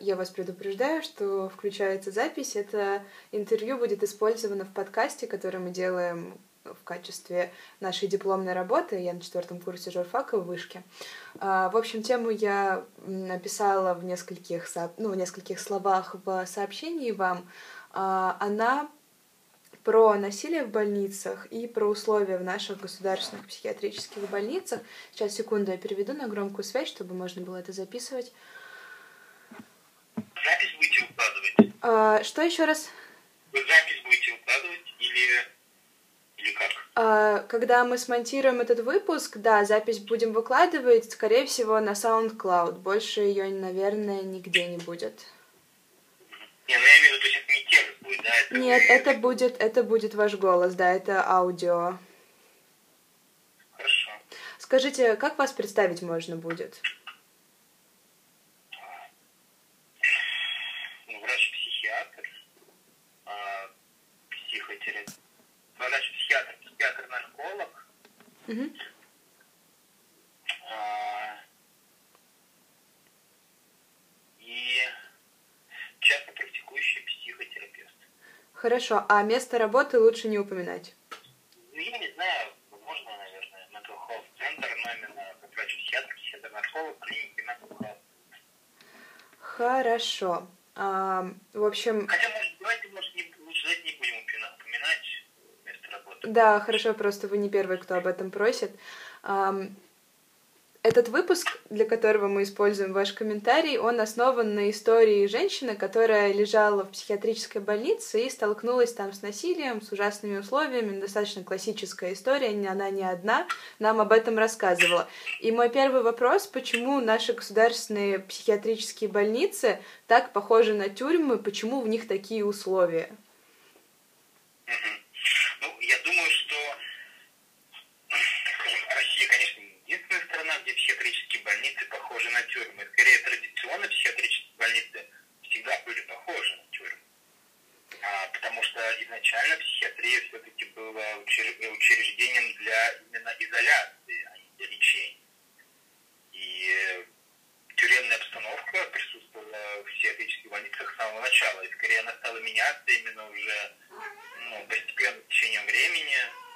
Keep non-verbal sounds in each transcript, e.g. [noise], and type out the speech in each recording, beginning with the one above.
я вас предупреждаю, что включается запись. Это интервью будет использовано в подкасте, который мы делаем в качестве нашей дипломной работы. Я на четвертом курсе журфака в вышке. А, в общем, тему я написала в нескольких, ну, в нескольких словах в сообщении вам. А, она про насилие в больницах и про условия в наших государственных психиатрических больницах. Сейчас, секунду, я переведу на громкую связь, чтобы можно было это записывать. Запись будете укладывать? А, что еще раз? Вы запись будете укладывать или, или как? А, когда мы смонтируем этот выпуск, да, запись будем выкладывать, скорее всего, на SoundCloud. Больше ее, наверное, нигде не будет. Не, ну я имею в виду, то есть это не текст будет, да? Это Нет, это будет, это будет ваш голос, да, это аудио. Хорошо. Скажите, как вас представить можно будет? Ну, врач-психиатр, а, психотерапевт, врач-психиатр, психиатр-нарколог, Угу. а, и часто практикующий психотерапевт. Хорошо, а место работы лучше не упоминать. Ну, я не знаю, можно, наверное, mental health центр, но именно как врач-психиатр, психиатр-нарколог, клиники mental health. Хорошо. А, в общем, Хотя, может, давайте, может, не, лучше давайте не будем упомина- упоминать место работы. Да, хорошо, просто вы не первый, кто об этом просит. Этот выпуск, для которого мы используем ваш комментарий, он основан на истории женщины, которая лежала в психиатрической больнице и столкнулась там с насилием, с ужасными условиями. Достаточно классическая история, она не одна, нам об этом рассказывала. И мой первый вопрос, почему наши государственные психиатрические больницы так похожи на тюрьмы, почему в них такие условия? Ну, я думаю, что, скажем, Россия, конечно, не единственная страна, где психиатрические больницы похожи на тюрьмы. Скорее, традиционно психиатрические больницы всегда были похожи на тюрьмы. А, потому что изначально психиатрия все-таки была учре- учреждением для именно изоляции, а не для лечения. И э, тюремная обстановка присутствовала в психиатрических больницах с самого начала. И скорее она стала меняться именно уже ну, постепенно с течением времени.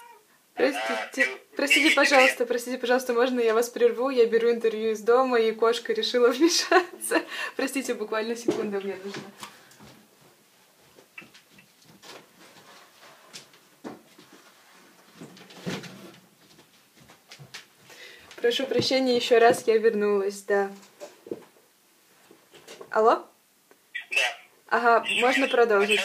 Простите, простите, пожалуйста, простите, пожалуйста, можно я вас прерву? Я беру интервью из дома, и кошка решила [laughs] вмешаться. Простите, буквально секунду мне нужно. Прошу прощения еще раз, я вернулась, да. Алло? Да. Ага, можно продолжить.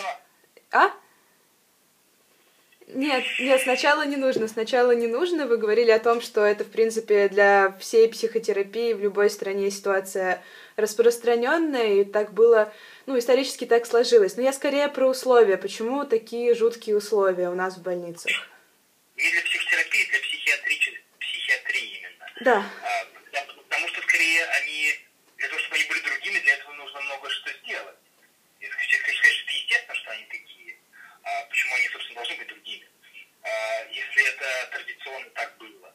Нет, нет, сначала не нужно. Сначала не нужно. Вы говорили о том, что это, в принципе, для всей психотерапии в любой стране ситуация распространенная, и так было, ну, исторически так сложилось. Но я скорее про условия. Почему такие жуткие условия у нас в больницах? Не для психотерапии, для психиатричес- психиатрии именно. Да. А, потому- Потому что скорее они, для того, чтобы они были другими, для этого нужно много что сделать. И, конечно, конечно, это естественно, что они такие. А почему они, собственно, должны быть другими? А, если это традиционно так было.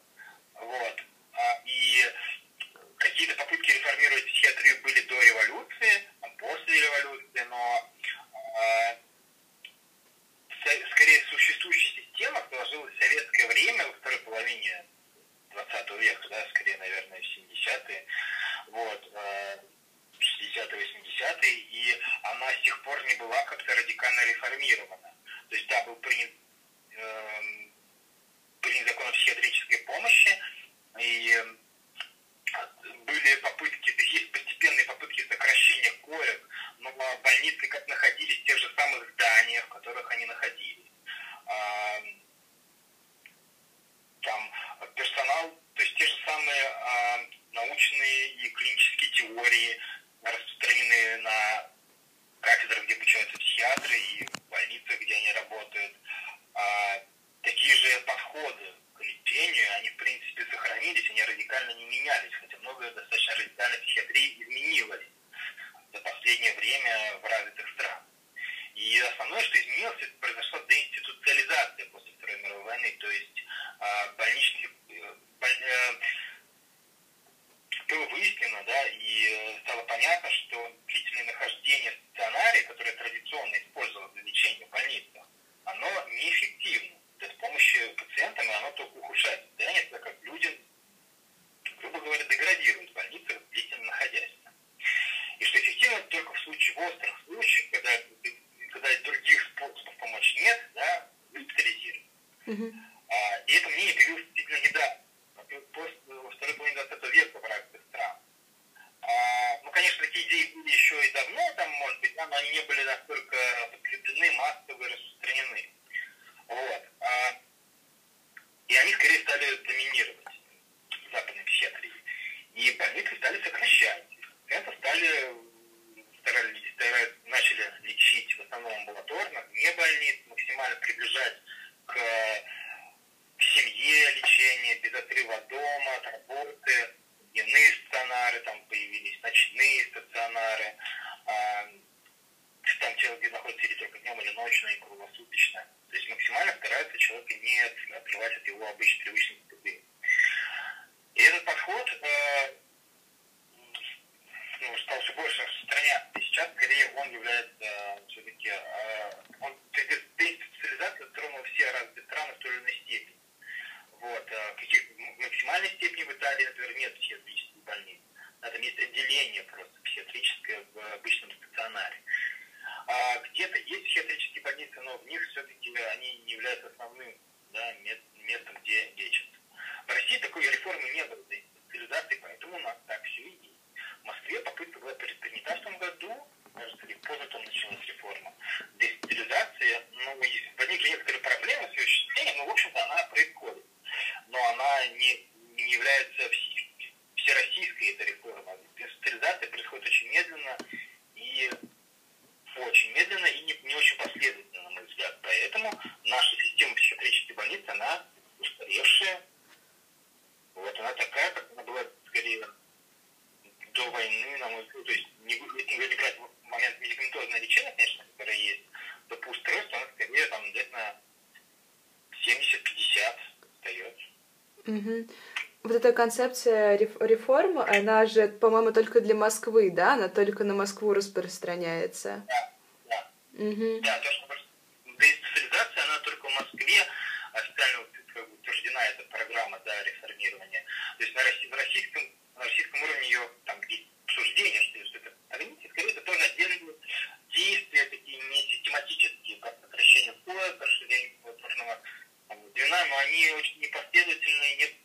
Вот. А, и какие-то попытки реформировать психиатрию были до революции, а после революции, но а, со- скорее существующая система сложилась в советское время, во второй половине 20 века, да, скорее, наверное, в 70-е, вот, э, 60-е, 80-е, и она с тех пор не была как-то радикально реформирована. Они не являются основным да, местом, где лечатся. В России такой реформы не было, деинституциализации, поэтому у нас так все и есть. В Москве попытка была предпринята в том году, кажется, или позатом началась реформа. Деинституализация, ну, возникли некоторые проблемы с ее осуществлением, но, в общем-то, она происходит. Но она не, не является всероссийской, эта реформа. Деинституализация происходит очень медленно и очень медленно и не, не очень последовательно, на мой взгляд. Поэтому наша система психиатрической больницы, она устаревшая. Вот она такая, как она была скорее до войны, на мой взгляд. То есть, не, если не брать момент медикаментозного лечения, конечно, которое есть, то по устройству она скорее там где-то на 70-50 остается. Угу. Вот эта концепция реформы, она же, по-моему, только для Москвы, да? Она только на Москву распространяется. Да, да. Угу. Да, то, что деинституциализация, она только в Москве, официально как бы, утверждена эта программа да, реформирования. То есть на, на, российском, на российском уровне ее там есть обсуждение, что это границы, скорее это тоже отдельные действия, такие не систематические, как сокращение пояса, расширение платформного звена, но они очень непоследовательные, не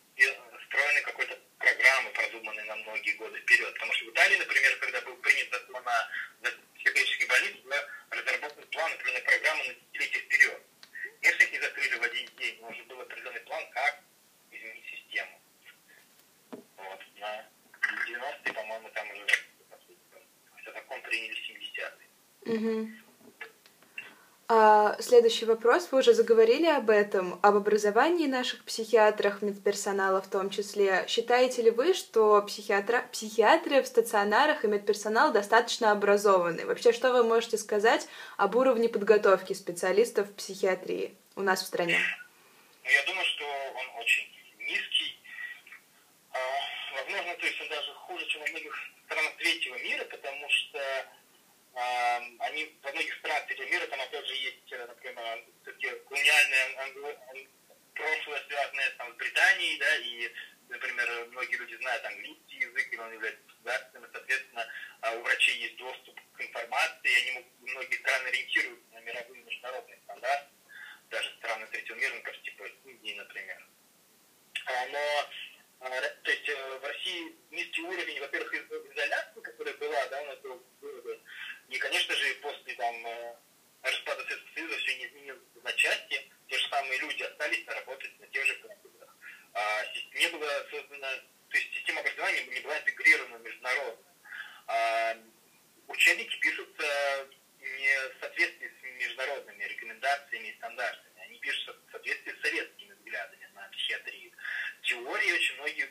встроены какой-то программы, продуманной на многие годы вперед. Потому что в Италии, например, когда был принят закон о психиатрической больнице, была разработан план, определенная программа на десятилетия вперед. Конечно, их не закрыли в один день, но уже был определенный план, как изменить систему. Вот. На 90-е, по-моему, там уже хотя закон приняли в 70-е. Угу. А, следующий вопрос. Вы уже заговорили об этом, об образовании наших психиатрах, медперсонала в том числе. Считаете ли вы, что психиатра... психиатры в стационарах и медперсонал достаточно образованы? Вообще, что вы можете сказать об уровне подготовки специалистов в психиатрии у нас в стране? Ну, я думаю, что он очень низкий. А, возможно, то есть он даже хуже, чем во многих странах третьего мира, потому что они во многих странах третьего мира, там опять же есть, э, например, колониальное прошлое, связанное там, с Британией, да, и, например, многие люди знают английский язык, и он является государственным, и, соответственно, а, у врачей есть доступ к информации, и они могут, многие страны ориентируются на мировые международные стандарты, даже страны третьего мира, ну, как типа Индии, например. А, но а, то есть э, в России низкий уровень, во-первых, изоляции, которая была, да, у нас был выводы, и, конечно же, после там э, распада Советского Союза все не изменилось на части, те же самые люди остались работать на тех же кафедрах. А, не было создано, то есть система образования не была интегрирована международно. А, учебники пишутся не в соответствии с международными рекомендациями и стандартами, они пишутся в соответствии с советскими взглядами на психиатрию теории очень многие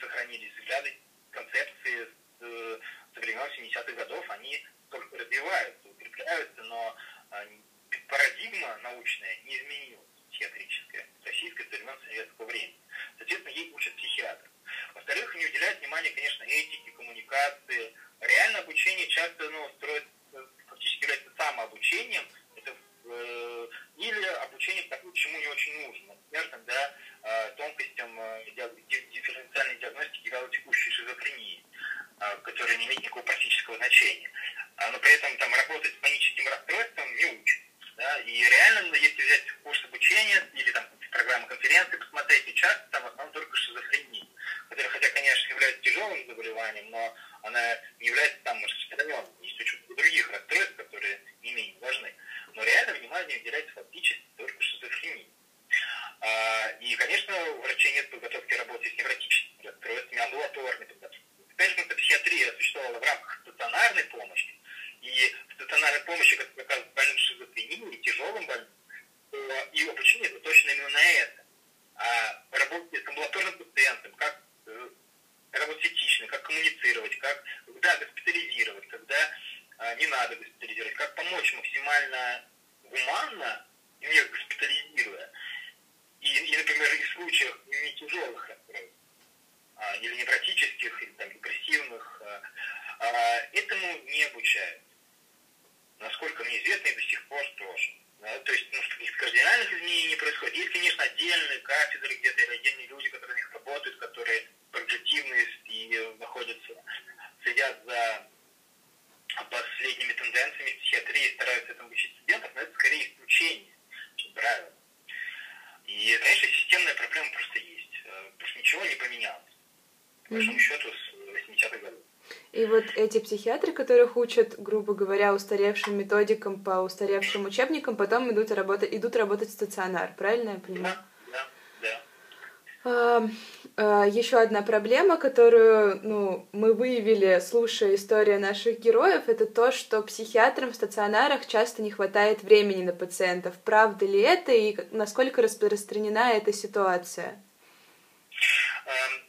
сохранились взгляды, концепции с, со времен 70-х годов, они только развиваются, укрепляются, но а, парадигма научная не изменилась, психиатрическая, российская со времен советского времени. Соответственно, ей учат психиатры. Во-вторых, не уделяют внимания, конечно, этике, коммуникации. Реально обучение часто ну, строит, фактически является самообучением, это э, или обучение тому, чему не очень нужно. Например, когда э, тонкостям э, дифференциальной диагностики вялотекущей шизофрении. А, который не имеет никакого практического значения. А, но при этом там работать с паническим расстройством не учат. Да? И реально, если взять курс обучения или там программы конференции, посмотреть, и часто там в основном только шизофрения, которая, хотя, конечно, является тяжелым заболеванием, но она не является там распространенной. Есть очень других расстройств, которые не менее важны. Но реально внимание уделяется фактически только шизофрении. А, и, конечно, у врачей нет подготовки работы с невротическими расстройствами, амбулаторной подготовки. Опять же, психиатрия существовала в рамках стационарной помощи, и стационарной помощи, как оказывается, больным шизофренией и тяжелым больным, и обучение это точно именно на это. А работать с амбулаторным пациентом, как э, работать этично, как коммуницировать, как когда госпитализировать, когда э, не надо госпитализировать, как помочь максимально гуманно, не госпитализируя. И, и, например, и в случаях не тяжелых а, или невротических, или там, депрессивных, а, а, этому не обучают. Насколько мне известно, и до сих пор тоже. Да, то есть, ну, каких-то кардинальных изменений не происходит. Есть, конечно, отдельные кафедры где-то, или отдельные люди, которые на них работают, которые прогрессивные и находятся, следят за последними тенденциями психиатрии, стараются этому учить студентов, но это скорее исключение, чем правило. И, конечно, системная проблема просто есть, э, потому что ничего не поменялось, по большому счету, с 80-х годов. И вот эти психиатры, которых учат, грубо говоря, устаревшим методикам по устаревшим учебникам, потом идут работать, идут работать в стационар, правильно я понимаю? А, еще одна проблема, которую ну, мы выявили, слушая историю наших героев, это то, что психиатрам в стационарах часто не хватает времени на пациентов. Правда ли это и насколько распространена эта ситуация?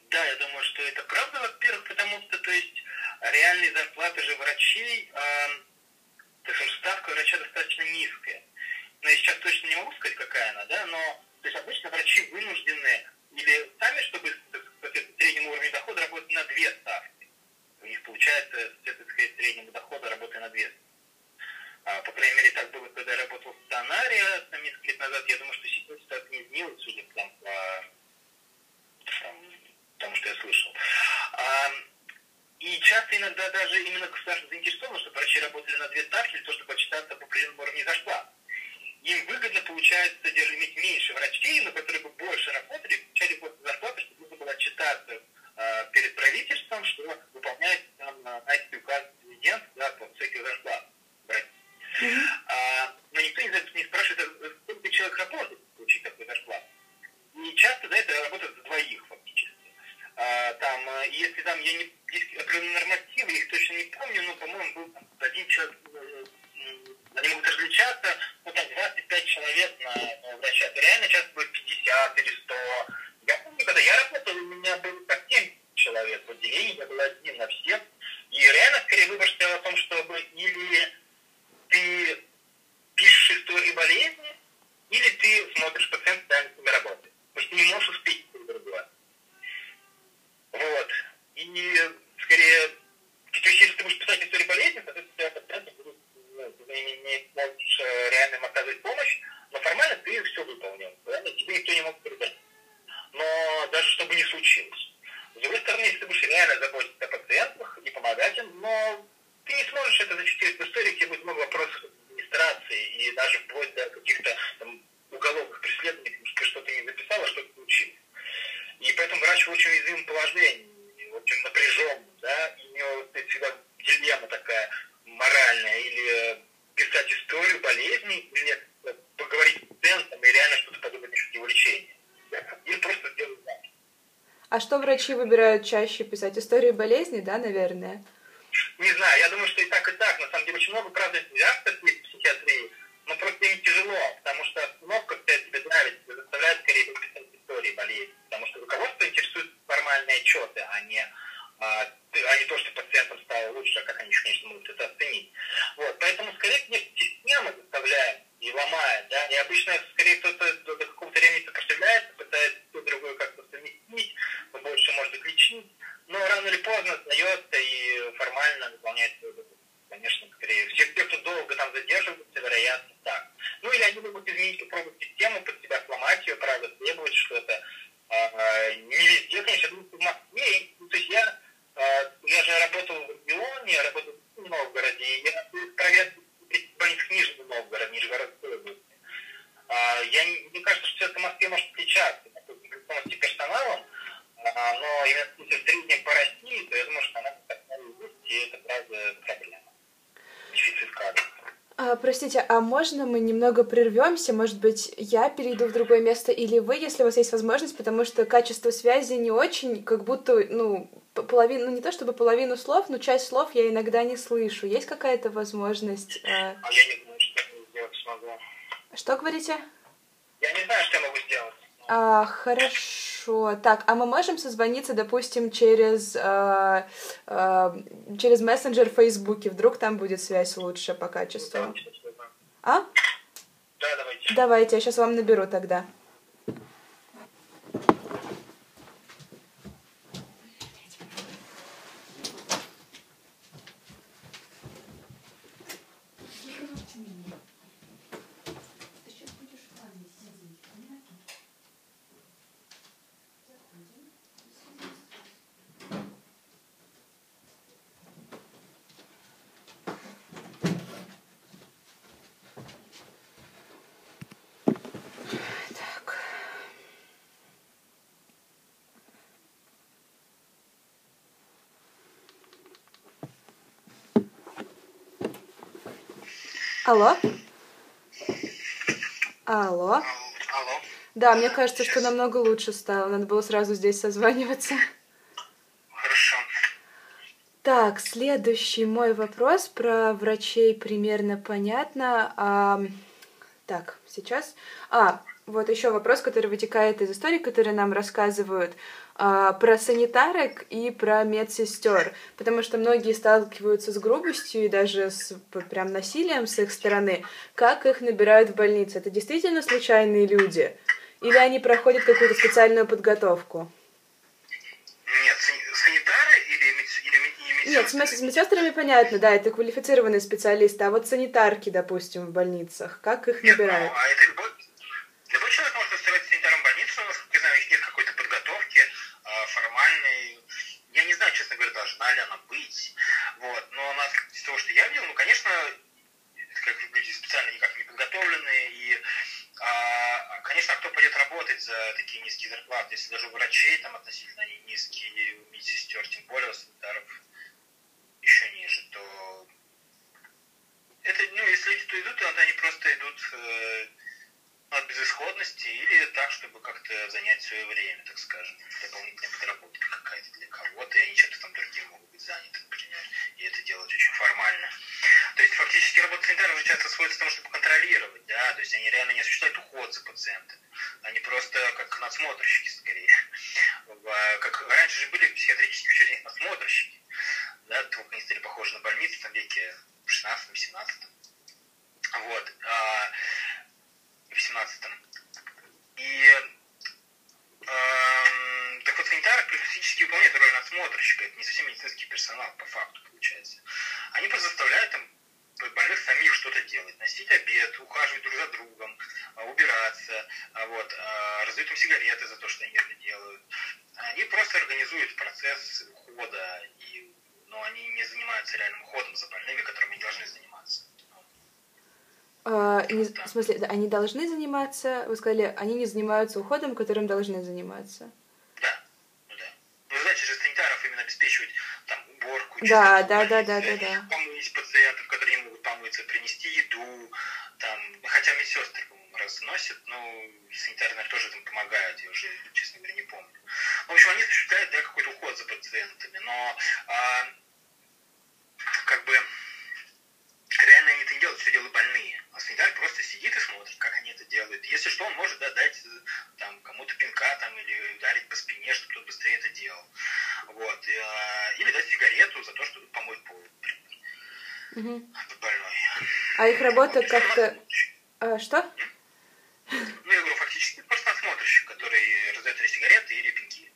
Да, я думаю, что это правда, во-первых, потому что, то есть, реальные зарплаты же врачей, э, так скажем, ставка врача достаточно низкая. Но я сейчас точно не могу сказать, какая она, да, но то есть обычно врачи вынуждены или сами, чтобы соответственно, среднему уровню дохода работать на две ставки. У них получается, соответственно, среднему дохода работая на две а, по крайней мере, так было, когда я работал в стационаре там, несколько лет назад. Я думаю, что сейчас ситуация не изменилась, судя по, по тому, что я слышал. А, и часто иногда даже именно государство заинтересовано, чтобы врачи работали на две ставки, для того, чтобы отчитаться по определенному уровню зарплат. Им выгодно получается даже иметь меньше врачей, но которые бы больше работали, получали больше зарплаты, чтобы нужно было отчитаться э, перед правительством, что выполняет там, на эти указ президент да, по всяких зарплат. Mm-hmm. А, но никто не, не спрашивает, а сколько человек работает, получить такой зарплату. И часто за это работают если там я не есть нормативы, их точно не помню, но, по-моему, был один человек, э, они могут различаться, ну, там, 25 человек на, врача. Это реально сейчас будет 50 или 100. Я помню, когда я работал, у меня было как 7 человек в отделении, я был один на всех. И реально, скорее, выбор стоял о том, чтобы или ты пишешь истории болезни, или ты смотришь пациента, реально с ними работает. То есть ты не можешь успеть другое. Вот. И скорее, то есть если ты будешь писать историю болезни, соответственно, пациенты будут, ну, ты не, не можешь э, реально им оказывать помощь, но формально ты все выполнил. Правильно? Тебе никто не мог передать. Но даже чтобы не случилось. С другой стороны, если ты будешь реально заботиться о пациентах и помогать им, но ты не сможешь это зачастить в истории, где будет много вопросов администрации и даже вплоть до каких-то там, уголовных преследований, потому что ты что-то не записал, а что-то случилось. И поэтому врач в очень уязвимом положении, очень напряженном, да, и у него вот, всегда дилемма такая моральная, или писать историю болезни, или поговорить с пациентом и реально что-то подумать насчет его лечения. Или просто сделать запись. А что врачи выбирают чаще писать? Истории болезни, да, наверное? Не знаю, я думаю, что и так, и так. На самом деле, очень много, правда, энтузиастов вероятно, так. Ну или они могут изменить, попробовать систему под себя, сломать ее, правда, требовать что-то. А, не везде, конечно, а можно мы немного прервемся? Может быть, я перейду в другое место или вы, если у вас есть возможность, потому что качество связи не очень, как будто, ну, половину, ну не то чтобы половину слов, но часть слов я иногда не слышу. Есть какая-то возможность? Э... А я не знаю, что я сделать смогу. Что говорите? Я не знаю, что я могу сделать. А, хорошо. Так, а мы можем созвониться, допустим, через, э, э, через мессенджер в Фейсбуке? Вдруг там будет связь лучше по качеству? А? Да, давайте. Давайте, я сейчас вам наберу тогда. Алло? Алло? Алло? Да, мне кажется, что намного лучше стало. Надо было сразу здесь созваниваться. Хорошо. Так, следующий мой вопрос про врачей примерно понятно. А, так, сейчас. А, вот еще вопрос, который вытекает из истории, которые нам рассказывают про санитарок и про медсестер, потому что многие сталкиваются с грубостью и даже с прям насилием с их стороны. Как их набирают в больнице? Это действительно случайные люди? Или они проходят какую-то специальную подготовку? Нет, санитары или, или медсестры? Нет, с медсестрами понятно, да, это квалифицированные специалисты, а вот санитарки, допустим, в больницах, как их Нет, набирают? Ну, а это любой, любой человек может устроиться санитаром в больницу, насколько я знаю, у них нет какой-то подготовки э, формальной. Я не знаю, честно говоря, должна ли быть. Вот. Но у нас, из того, что я видел, ну, конечно, как люди специально никак не подготовленные, и а, конечно, кто пойдет работать за такие низкие зарплаты, если даже у врачей там относительно низкие, у медсестер, тем более у санитаров еще ниже, то это, ну, если люди то идут, то они просто идут э, от безысходности или так, чтобы как-то занять свое время, так скажем, дополнительная подработка какая-то для кого-то, и они чем-то там другим могут быть заняты, например, и это делать очень формально. То есть фактически работа санитара уже часто сводится к тому, чтобы контролировать, да, то есть они реально не осуществляют уход за пациентами, они просто как надсмотрщики скорее. Как раньше же были в психиатрических учреждениях надсмотрщики, да, только они стали похожи на больницы в веке в 16-17. Вот. В 17-м. И э, так вот, санитары практически выполняют роль надсмотрщика. Это не совсем медицинский персонал, по факту, получается. Они просто заставляют там больных самих что-то делать, носить обед, ухаживать друг за другом, а, убираться, а, вот, а, раздают им сигареты за то, что они это делают. Они просто организуют процесс ухода, и, но они не занимаются реальным уходом за больными, которыми они должны заниматься. А, не, в смысле, да, они должны заниматься, вы сказали, они не занимаются уходом, которым должны заниматься. Да, ну да. Ну, знаете же, санитаров именно обеспечивать там уборку, да, да, да, да, да, да. помыть пациентов, которые не могут помыться, принести еду, там, хотя медсестры, по-моему, разносят, но санитары, наверное, тоже там помогают, я уже, честно говоря, не помню. В общем, они осуществляют, да, какой-то уход за пациентами, но а, Вот. Э, или дать сигарету за то, чтобы помыть пол. Угу. Больной. А их работа как-то... А, что? Ну, я говорю, фактически просто надсмотрщик, который раздает или сигареты, или пинки,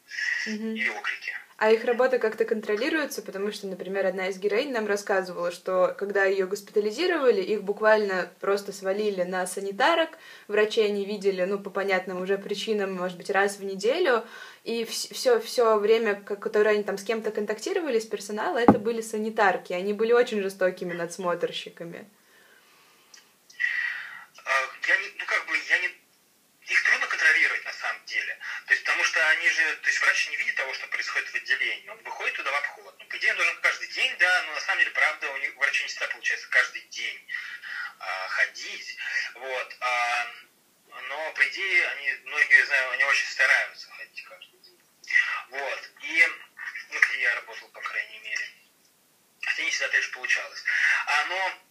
угу. или окрики. А А их работа как-то контролируется, потому что, например, одна из героинь нам рассказывала, что когда ее госпитализировали, их буквально просто свалили на санитарок, врачей они видели, ну, по понятным уже причинам, может быть, раз в неделю, и все, все время, которое они там с кем-то контактировали, с персонала, это были санитарки, они были очень жестокими надсмотрщиками. что они же, то есть врач не видит происходит в отделении, он выходит туда в обход. Ну, по идее, он должен каждый день, да, но на самом деле, правда, у них врачи не всегда получается каждый день а, ходить, вот, а, но, по идее, они, многие, знаю, они очень стараются ходить каждый день, вот, и, ну, где я работал, по крайней мере, хотя не всегда это получалось, а, но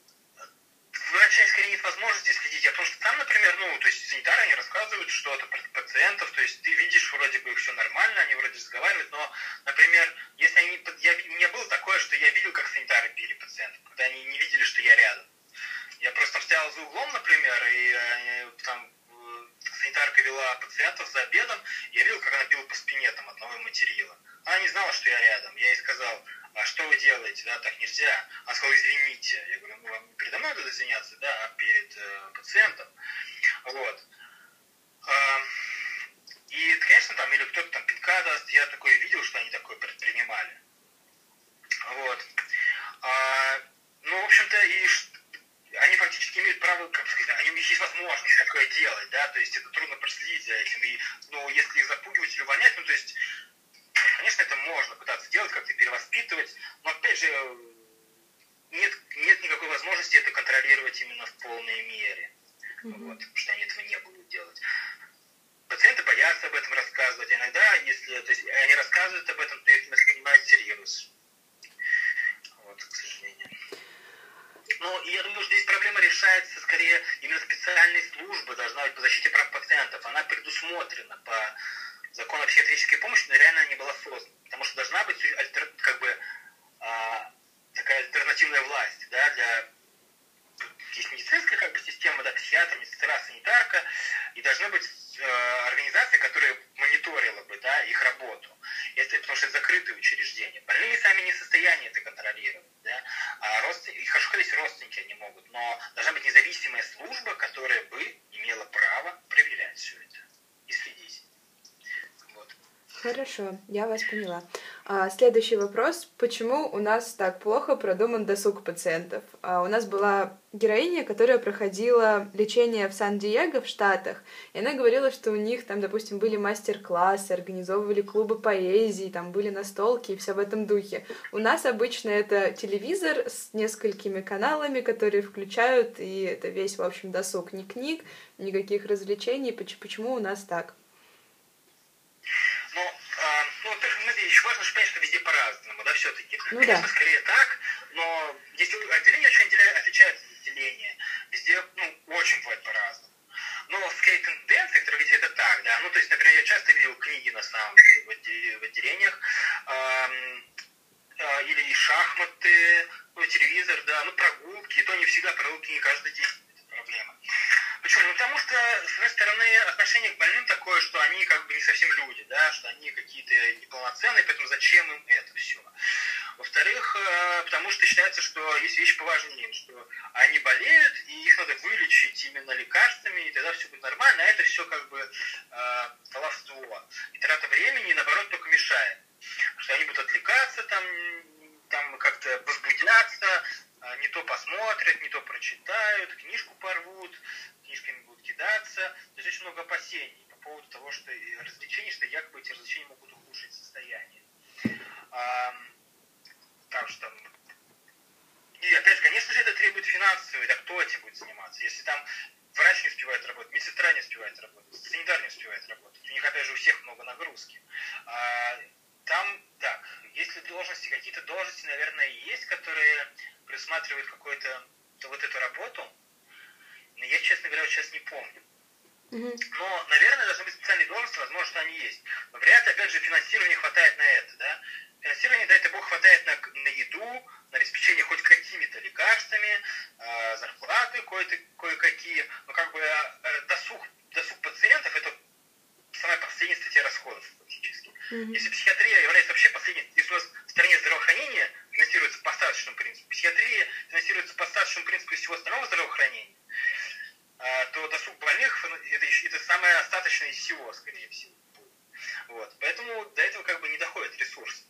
врача скорее нет возможности следить, а потому что там, например, ну, то есть санитары, они рассказывают что-то пациентов, то есть ты видишь, вроде бы все нормально, они вроде разговаривают, но, например, если они, я, у меня было такое, что я видел, как санитары били пациентов, когда они не видели, что я рядом. Я просто стоял за углом, например, и они, там э, санитарка вела пациентов за обедом, я видел, как она била по спине там одного материла. Она не знала, что я рядом. Я ей сказал, а что вы делаете, да, так нельзя. Она сказала, извините. Я говорю, ну вам передо мной надо извиняться, да, а перед э, пациентом. Вот. А, и, конечно, там, или кто-то там пинка даст, я такое видел, что они такое предпринимали. Вот. А, ну, в общем-то, и они фактически имеют право, как сказать, они, у них есть возможность такое делать, да, то есть это трудно проследить за этим, и, ну, если их запугивать или увольнять, ну, то есть Конечно, это можно пытаться делать, как-то перевоспитывать, но опять же, нет, нет никакой возможности это контролировать именно в полной мере. Mm-hmm. Вот, что они этого не будут делать. Пациенты боятся об этом рассказывать. Иногда, если то есть, они рассказывают об этом, то их не воспринимают всерьез. Вот, к сожалению. Ну, и я думаю, что здесь проблема решается скорее именно специальной службы, должна быть по защите прав пациентов. Она предусмотрена по закон о психиатрической помощи, но реально не была создана. Потому что должна быть альтер, как бы а, такая альтернативная власть да, для есть медицинская как бы, система, да, психиатр, медсестра, санитарка, и должна быть э, организация, которая мониторила бы да, их работу. Это, потому что это закрытые учреждения. Больные сами не в состоянии это контролировать. Да? А родственники, хорошо, когда есть родственники, они могут, но должна быть независимая служба, которая бы имела право проверять все это и следить. Хорошо, я вас поняла. А, следующий вопрос. Почему у нас так плохо продуман досуг пациентов? А, у нас была героиня, которая проходила лечение в Сан-Диего, в Штатах, и она говорила, что у них там, допустим, были мастер-классы, организовывали клубы поэзии, там были настолки и все в этом духе. У нас обычно это телевизор с несколькими каналами, которые включают, и это весь, в общем, досуг. Ни книг, никаких развлечений. Почему у нас так? еще важно же понять, что везде по-разному, да, все-таки. Ну, Конечно, да. скорее так, но если отделение очень отличается от отделения, везде, ну, очень бывает по-разному. Но скорее тенденция, которая видите, это так, да. Ну, то есть, например, я часто видел книги, на самом деле, в отделениях, эм, э, или шахматы, ну, телевизор, да, ну, прогулки, то не всегда прогулки не каждый день, это проблема. Почему? Ну, потому что, с одной стороны, отношение к больным такое, что они как бы не совсем люди, да, что они какие-то неполноценные, поэтому зачем им это все? Во-вторых, э, потому что считается, что есть вещи поважнее, что они болеют, и их надо вылечить именно лекарствами, и тогда все будет нормально, а это все как бы э, коловство. И трата времени, наоборот, только мешает. Что они будут отвлекаться, там, там как-то возбудятся, не то посмотрят, не то прочитают, книжку порвут, книжками будут кидаться. То есть очень много опасений по поводу того, что развлечения, что якобы эти развлечения могут ухудшить состояние. А, так что и опять же, конечно же, это требует финансовой, да кто этим будет заниматься? Если там врач не успевает работать, медсестра не успевает работать, санитар не успевает работать, у них опять же у всех много нагрузки. А, там, так, если должности, какие-то должности, наверное, есть, которые присматривают какую-то вот эту работу, но я, честно говоря, сейчас не помню. Но, наверное, должны быть специальные должности, возможно, что они есть. Но вряд ли, опять же, финансирования хватает на это, да. Финансирование, дай это бог, хватает на, на еду, на обеспечение хоть какими-то лекарствами, э, зарплаты кое-какие. Но как бы э, досуг, досуг пациентов – это самая последняя статья расходов. Mm-hmm. Если психиатрия является вообще последней, если у нас в стране здравоохранение финансируется по остаточному принципу, психиатрия финансируется по остаточному принципу всего остального здравоохранения, а, то досуг больных ну, это, это самое остаточное из всего, скорее всего. Вот. Поэтому до этого как бы не доходит ресурс.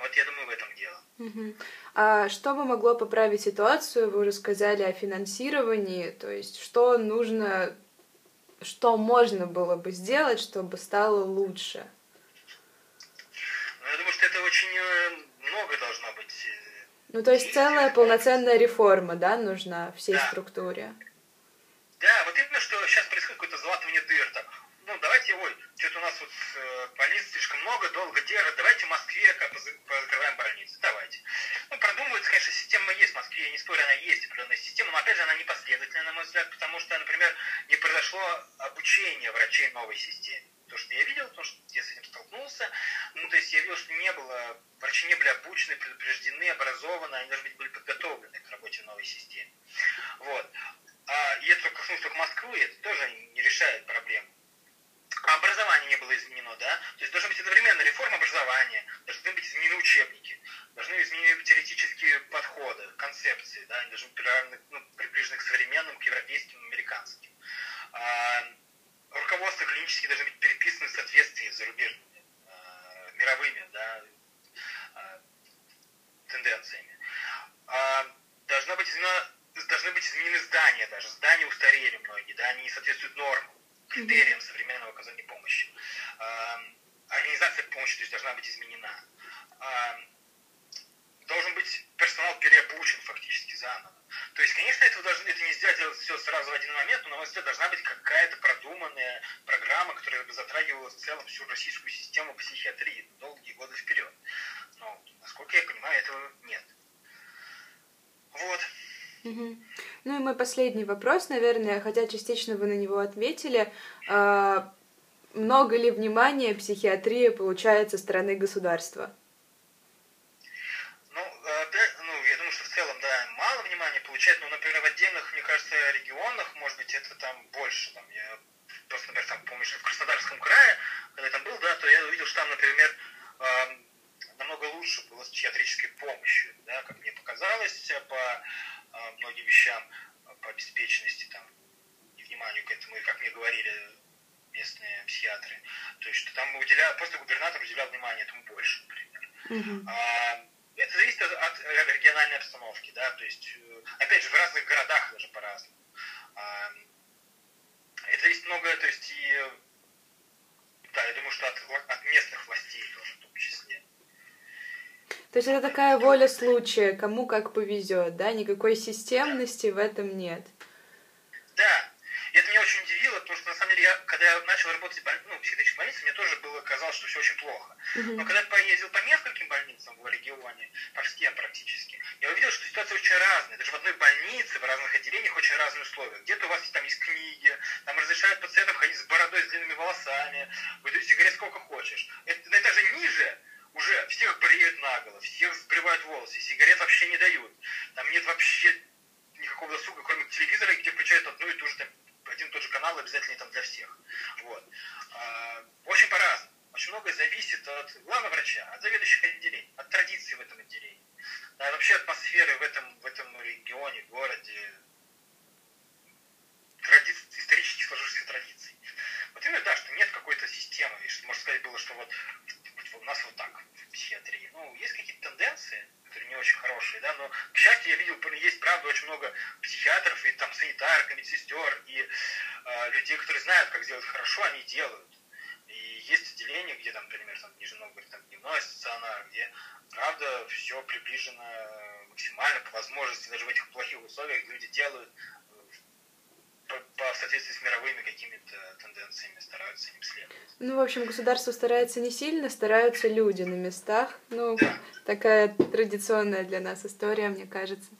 Вот я думаю, в этом дело. Угу. А что бы могло поправить ситуацию? Вы уже сказали о финансировании, то есть что нужно что можно было бы сделать, чтобы стало лучше? Ну, я думаю, что это очень э, много должно быть. Э, ну, то есть целая полноценная реформа, да, нужна всей да. структуре? Да, вот именно, что сейчас происходит какое-то залатывание дыр. Так, ну, давайте, ой, что-то у нас вот э, больниц слишком много, долго держат, давайте в Москве как закрываем больницы, давайте. Ну, продумывается, конечно, система есть в Москве, я не спорю, она есть определенная система, но опять же она непоследовательная, на мой взгляд, потому что, например, не произошло обучение врачей новой системе. То, что я видел, то, что я с этим столкнулся, ну, то есть я видел, что не было, врачи не были обучены, предупреждены, образованы, они, может быть, были подготовлены к работе в новой системе. Вот. А, и это коснулось только Москвы, это тоже не решает проблему. Образование не было изменено, да? То есть должна быть одновременно реформа образования, должны быть изменены учебники, должны изменены теоретические подходы, концепции, да, они должны быть ну, приближены к современным, к европейским, американским. А, руководство клинические должны быть переписаны в соответствии с зарубежными, а, мировыми, да, а, тенденциями. А, должна быть изменена должны быть изменены здания даже. Здания устарели многие, да, они не соответствуют нормам, критериям современного оказания помощи. Организация помощи то есть, должна быть изменена. Должен быть персонал переобучен фактически заново. То есть, конечно, это, должны, это не сделать все сразу в один момент, но, на мой взгляд, должна быть какая-то продуманная программа, которая бы затрагивала в целом всю российскую систему психиатрии долгие годы вперед. Но, насколько я понимаю, этого нет. Вот. Ну и мой последний вопрос, наверное, хотя частично вы на него ответили. А, много ли внимания психиатрия получает со стороны государства? Ну, да, ну, я думаю, что в целом, да, мало внимания получает, но, например, в отдельных, мне кажется, регионах, может быть, это там больше. Там, я просто, например, там помню, что в Краснодарском крае, когда я там был, да, то я увидел, что там, например, намного лучше было с психиатрической помощью, да, как мне показалось, по а, многим вещам а, по обеспеченности там, и вниманию к этому, и как мне говорили местные психиатры. То есть, что там уделял, просто губернатор уделял внимание этому больше, например. Uh-huh. А, это зависит от, от региональной обстановки, да, то есть, э, опять же, в разных городах даже по-разному. А, это зависит много, то есть, и, да, я думаю, что от, от местных властей тоже в том числе. То есть это такая воля случая, кому как повезет, да? Никакой системности в этом нет. Да. И это меня очень удивило, потому что на самом деле я, когда я начал работать в боль... ну, психиатрической больнице, мне тоже было казалось, что все очень плохо. Но когда я поездил по нескольким больницам в регионе, по всем практически, я увидел, что ситуация очень разная. Даже в одной больнице, в разных отделениях очень разные условия. Где-то у вас там есть книги, там разрешают пациентам ходить с бородой, с длинными волосами, выдают сигарет сколько хочешь. Это, на этаже ниже уже всех бреют наголо, всех сбривают волосы, сигарет вообще не дают. Там нет вообще никакого досуга, кроме телевизора, где включают одну и ту же, там, один и тот же канал, обязательно там для всех. Вот. А, очень по-разному. Очень многое зависит от главного врача, от заведующих отделений, от традиций в этом отделении. Да, вообще атмосферы в этом, в этом регионе, городе, традиции, исторически сложившихся традиций. Вот именно, да, что нет какой-то системы, и что, можно сказать, было, что вот у нас вот так в психиатрии. Ну, есть какие-то тенденции, не очень хорошие, да, но, к счастью, я видел, есть, правда, очень много психиатров и там санитарок, и медсестер, и э, людей, которые знают, как сделать хорошо, они делают. И есть отделения, где там, например, там, в Нижнем Новгороде, там, дневной стационар, где, правда, все приближено максимально по возможности, даже в этих плохих условиях люди делают соответствии с мировыми какими-то тенденциями стараются им следовать. Ну, в общем, государство старается не сильно, стараются люди на местах. Ну, да. такая традиционная для нас история, мне кажется.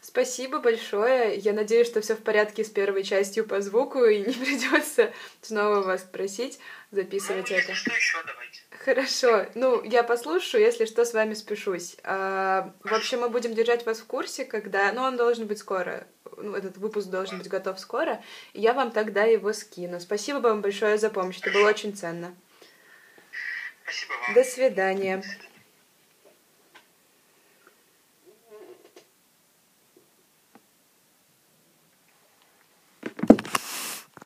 Спасибо большое. Я надеюсь, что все в порядке с первой частью по звуку и не [laughs] придется снова вас просить записывать ну, это. Что еще, давайте. Хорошо. Ну, я послушаю, если что, с вами спешусь. А, в общем, мы будем держать вас в курсе, когда... Ну, он должен быть скоро. Ну, этот выпуск должен быть готов скоро. И я вам тогда его скину. Спасибо вам большое за помощь. Это было очень ценно. Спасибо вам. До свидания.